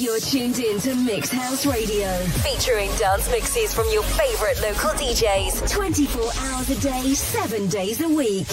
You're tuned in to Mix House Radio, featuring dance mixes from your favorite local DJs, 24 hours a day, 7 days a week.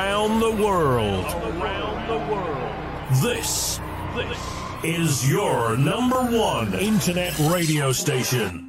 Around the world. Around the world. This, this is your number one internet radio station.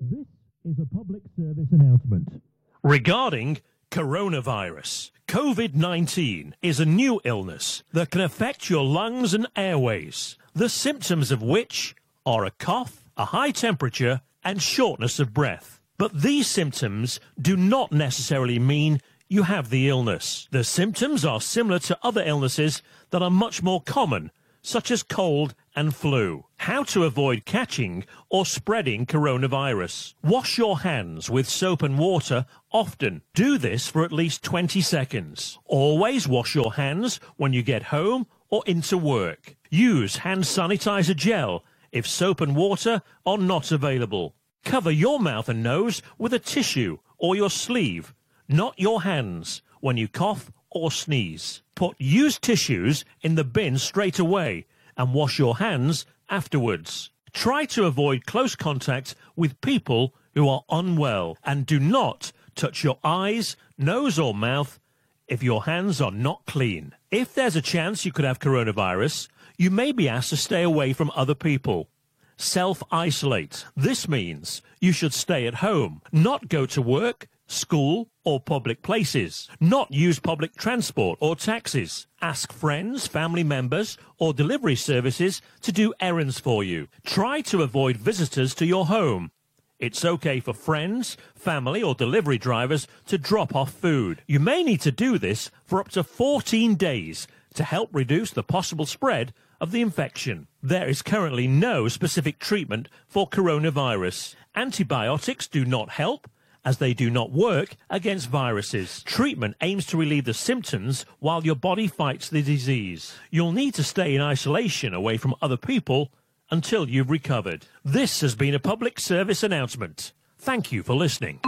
This is a public service announcement regarding coronavirus. COVID 19 is a new illness that can affect your lungs and airways, the symptoms of which are a cough, a high temperature, and shortness of breath. But these symptoms do not necessarily mean you have the illness. The symptoms are similar to other illnesses that are much more common, such as cold and flu. How to avoid catching or spreading coronavirus. Wash your hands with soap and water often. Do this for at least 20 seconds. Always wash your hands when you get home or into work. Use hand sanitizer gel if soap and water are not available. Cover your mouth and nose with a tissue or your sleeve, not your hands, when you cough or sneeze. Put used tissues in the bin straight away and wash your hands afterwards. Try to avoid close contact with people who are unwell and do not touch your eyes, nose or mouth if your hands are not clean. If there's a chance you could have coronavirus, you may be asked to stay away from other people self isolate. This means you should stay at home, not go to work, school, or public places, not use public transport or taxis. Ask friends, family members, or delivery services to do errands for you. Try to avoid visitors to your home. It's okay for friends, family, or delivery drivers to drop off food. You may need to do this for up to 14 days to help reduce the possible spread of the infection. There is currently no specific treatment for coronavirus. Antibiotics do not help as they do not work against viruses. Treatment aims to relieve the symptoms while your body fights the disease. You'll need to stay in isolation away from other people until you've recovered. This has been a public service announcement. Thank you for listening.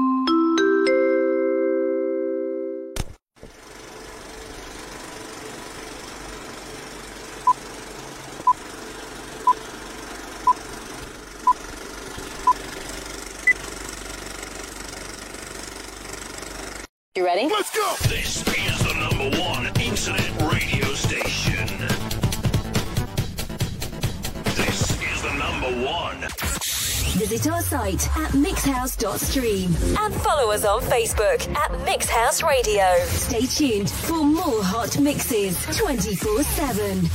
You ready? Let's go! This is the number one internet radio station. This is the number one. Visit our site at mixhouse.stream and follow us on Facebook at Mixhouse Radio. Stay tuned for more hot mixes 24 7.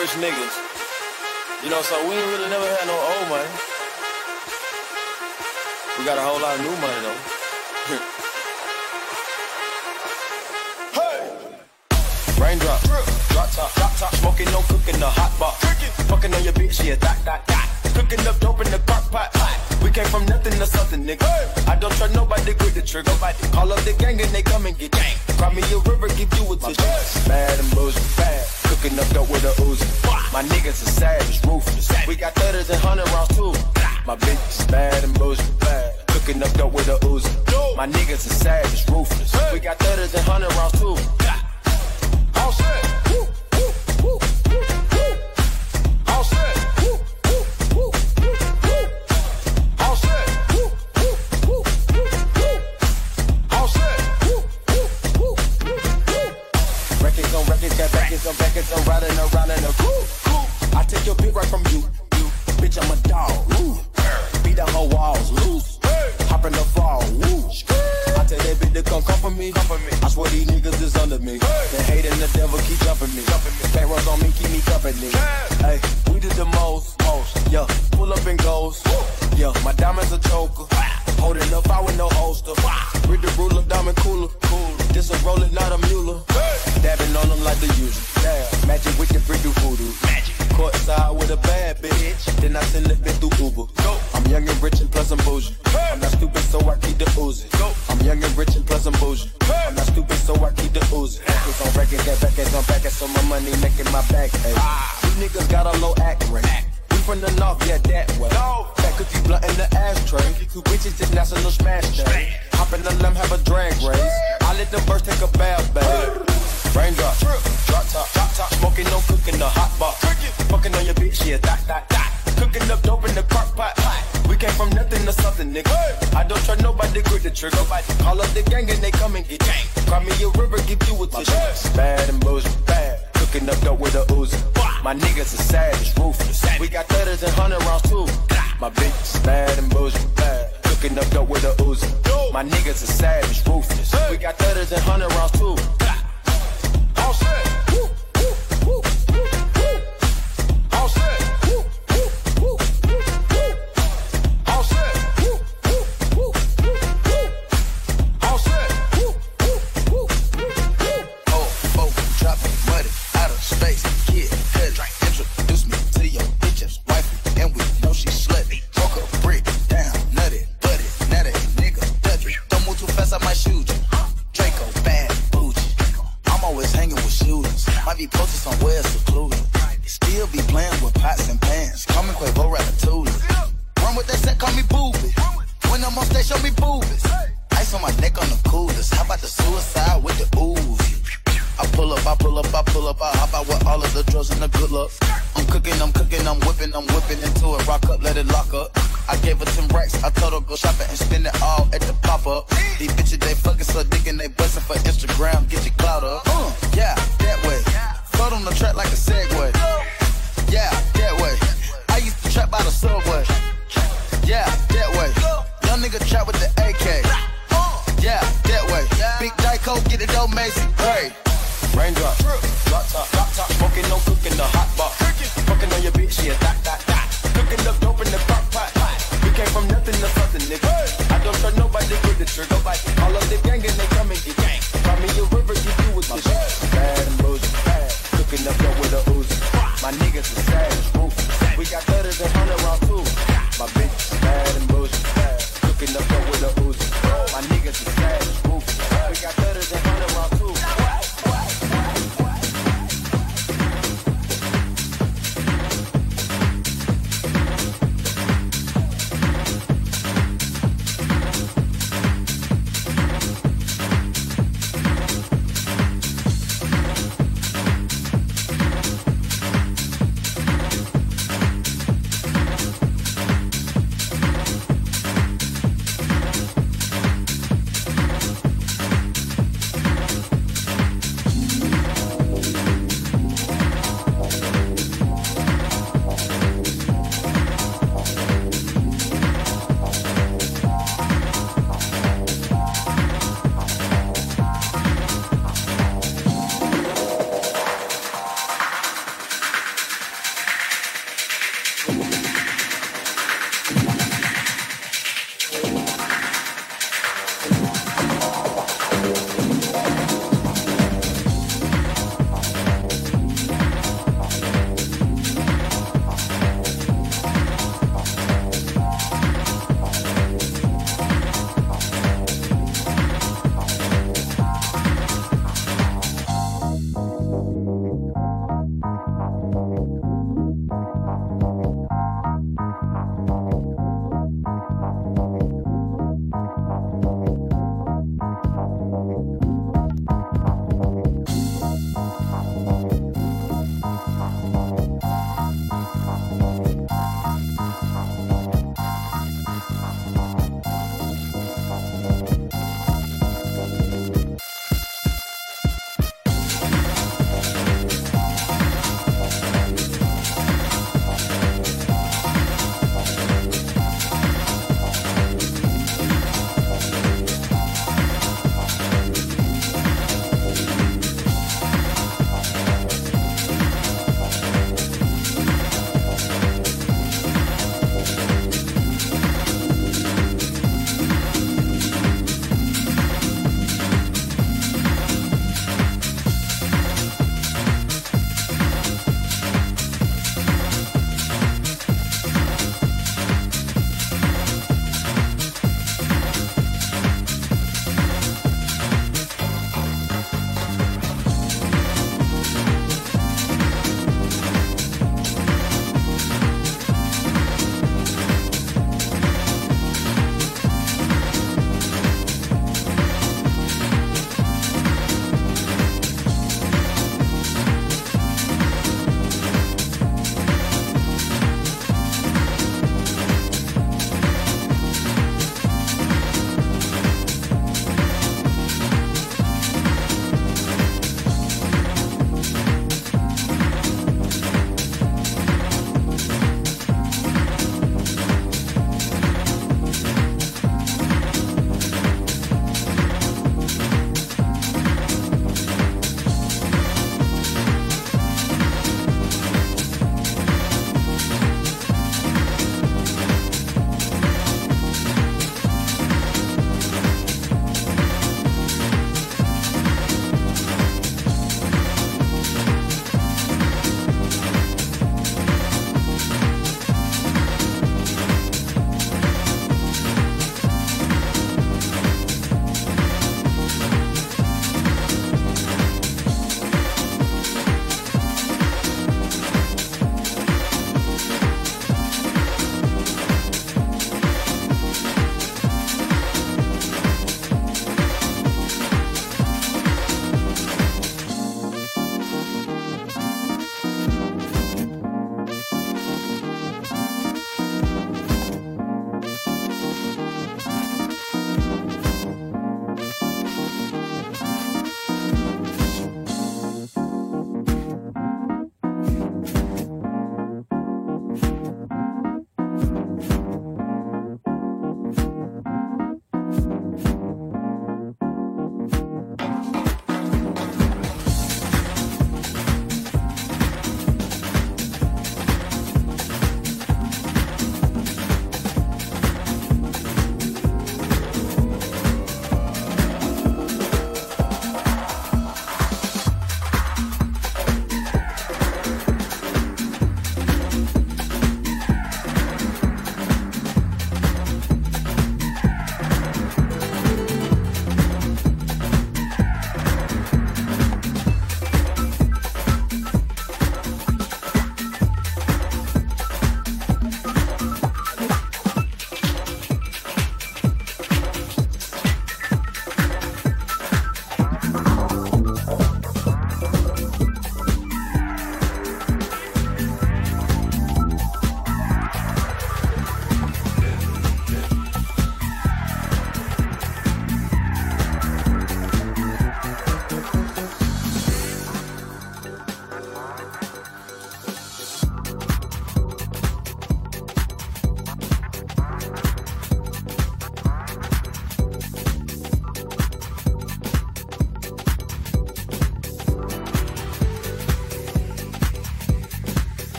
rich niggas. You know, so we ain't really never had no old money. We got a whole lot of new money though. hey! Raindrop, drop top, drop top, smoking, no cooking, the hot box. Cooking, Fucking on your bitch, yeah, dot, dot, dot. Cooking up dope in the crock pot. We came from nothing to something, nigga. Hey. I don't trust nobody, Grip the trigger. Nobody. Call up the gang and they come and get gang. Cry me a river, give you a tissue. Bad and bullshit, bad cooking up dope with a Uzi. My niggas are savage, ruthless. We got thudders and hundred rounds too. My bitch is bad and bougie. Cooking up dope with a Uzi. My niggas are savage, ruthless. We got thudders and hundred rounds too. All set.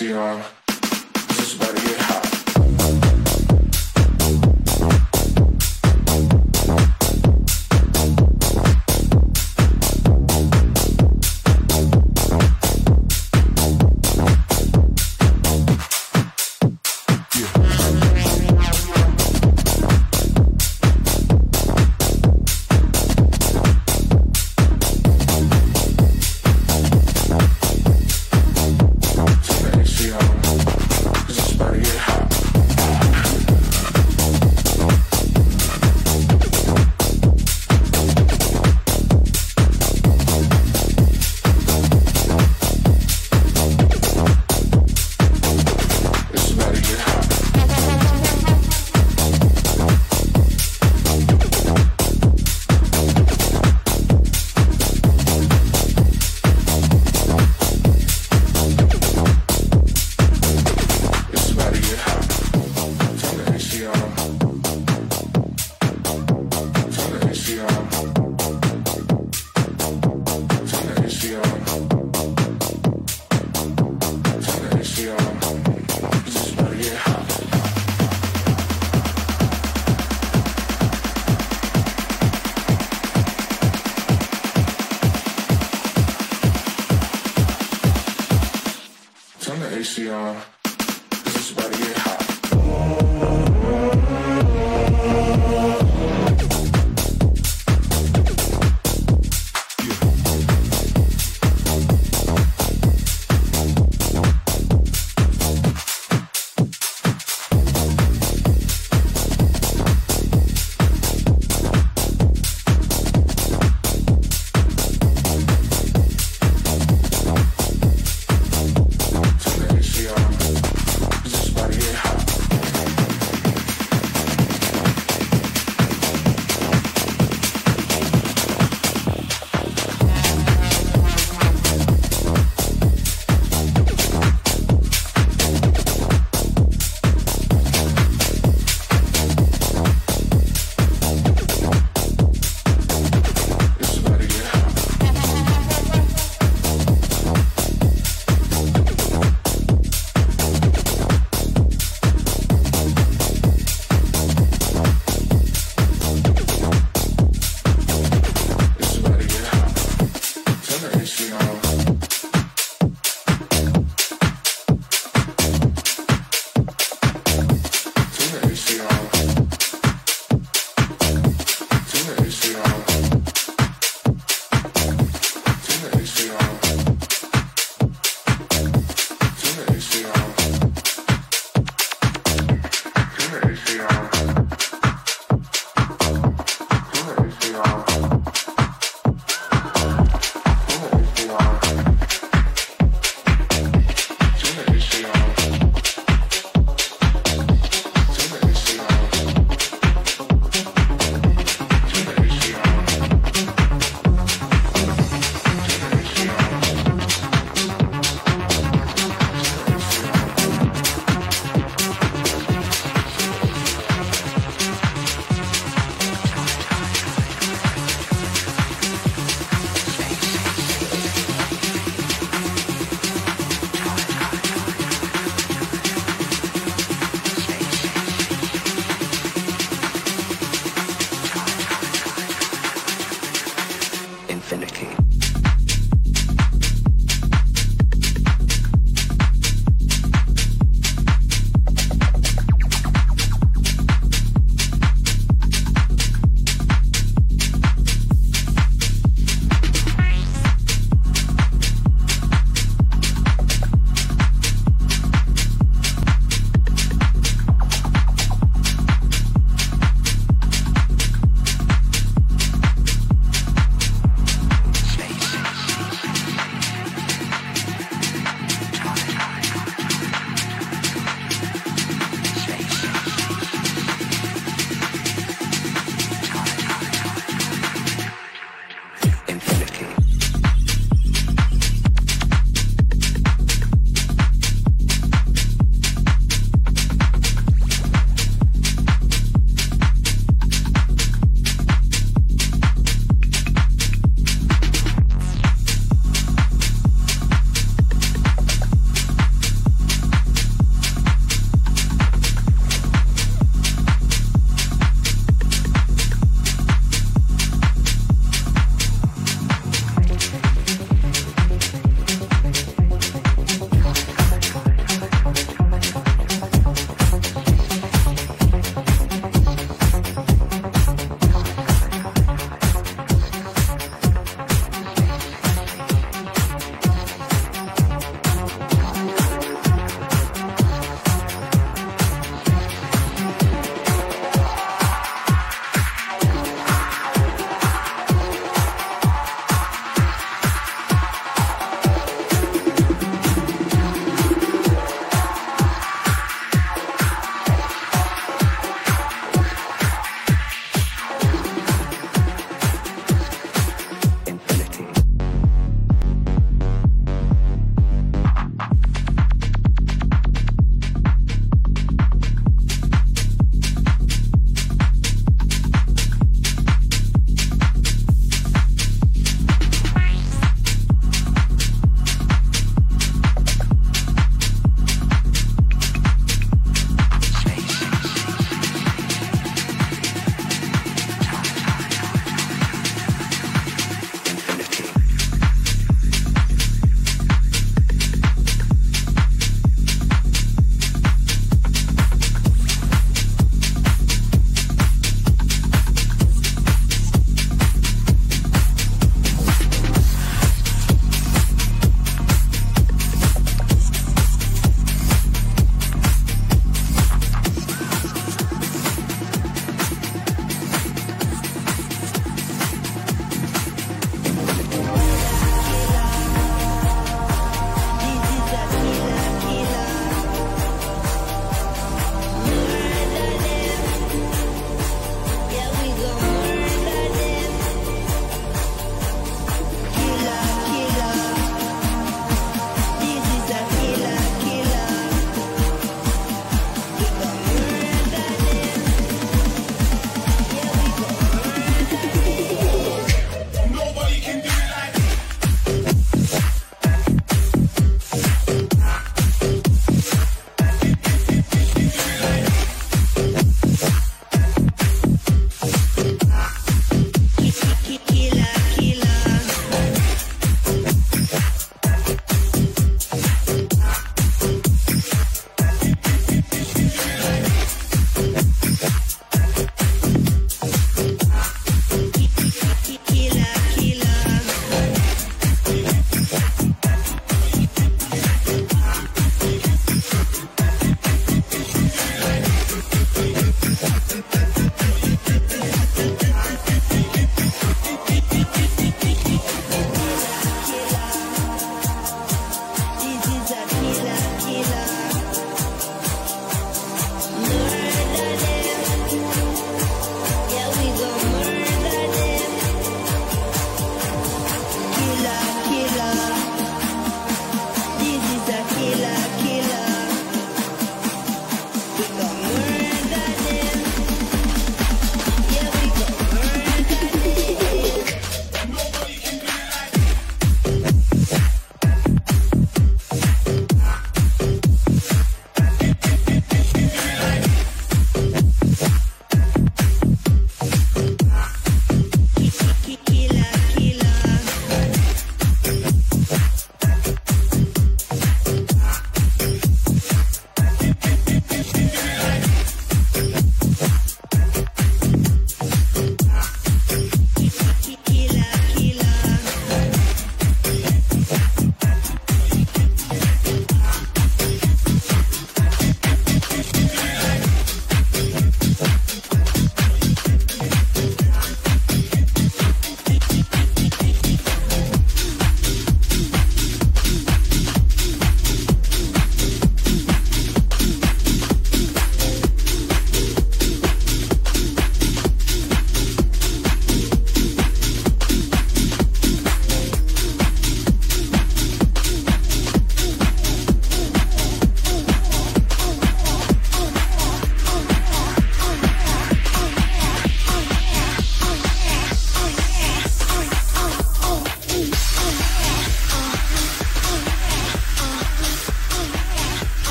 Turn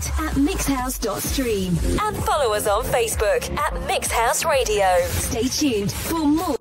site at mixhouse.stream and follow us on Facebook at Mixhouse Radio. Stay tuned.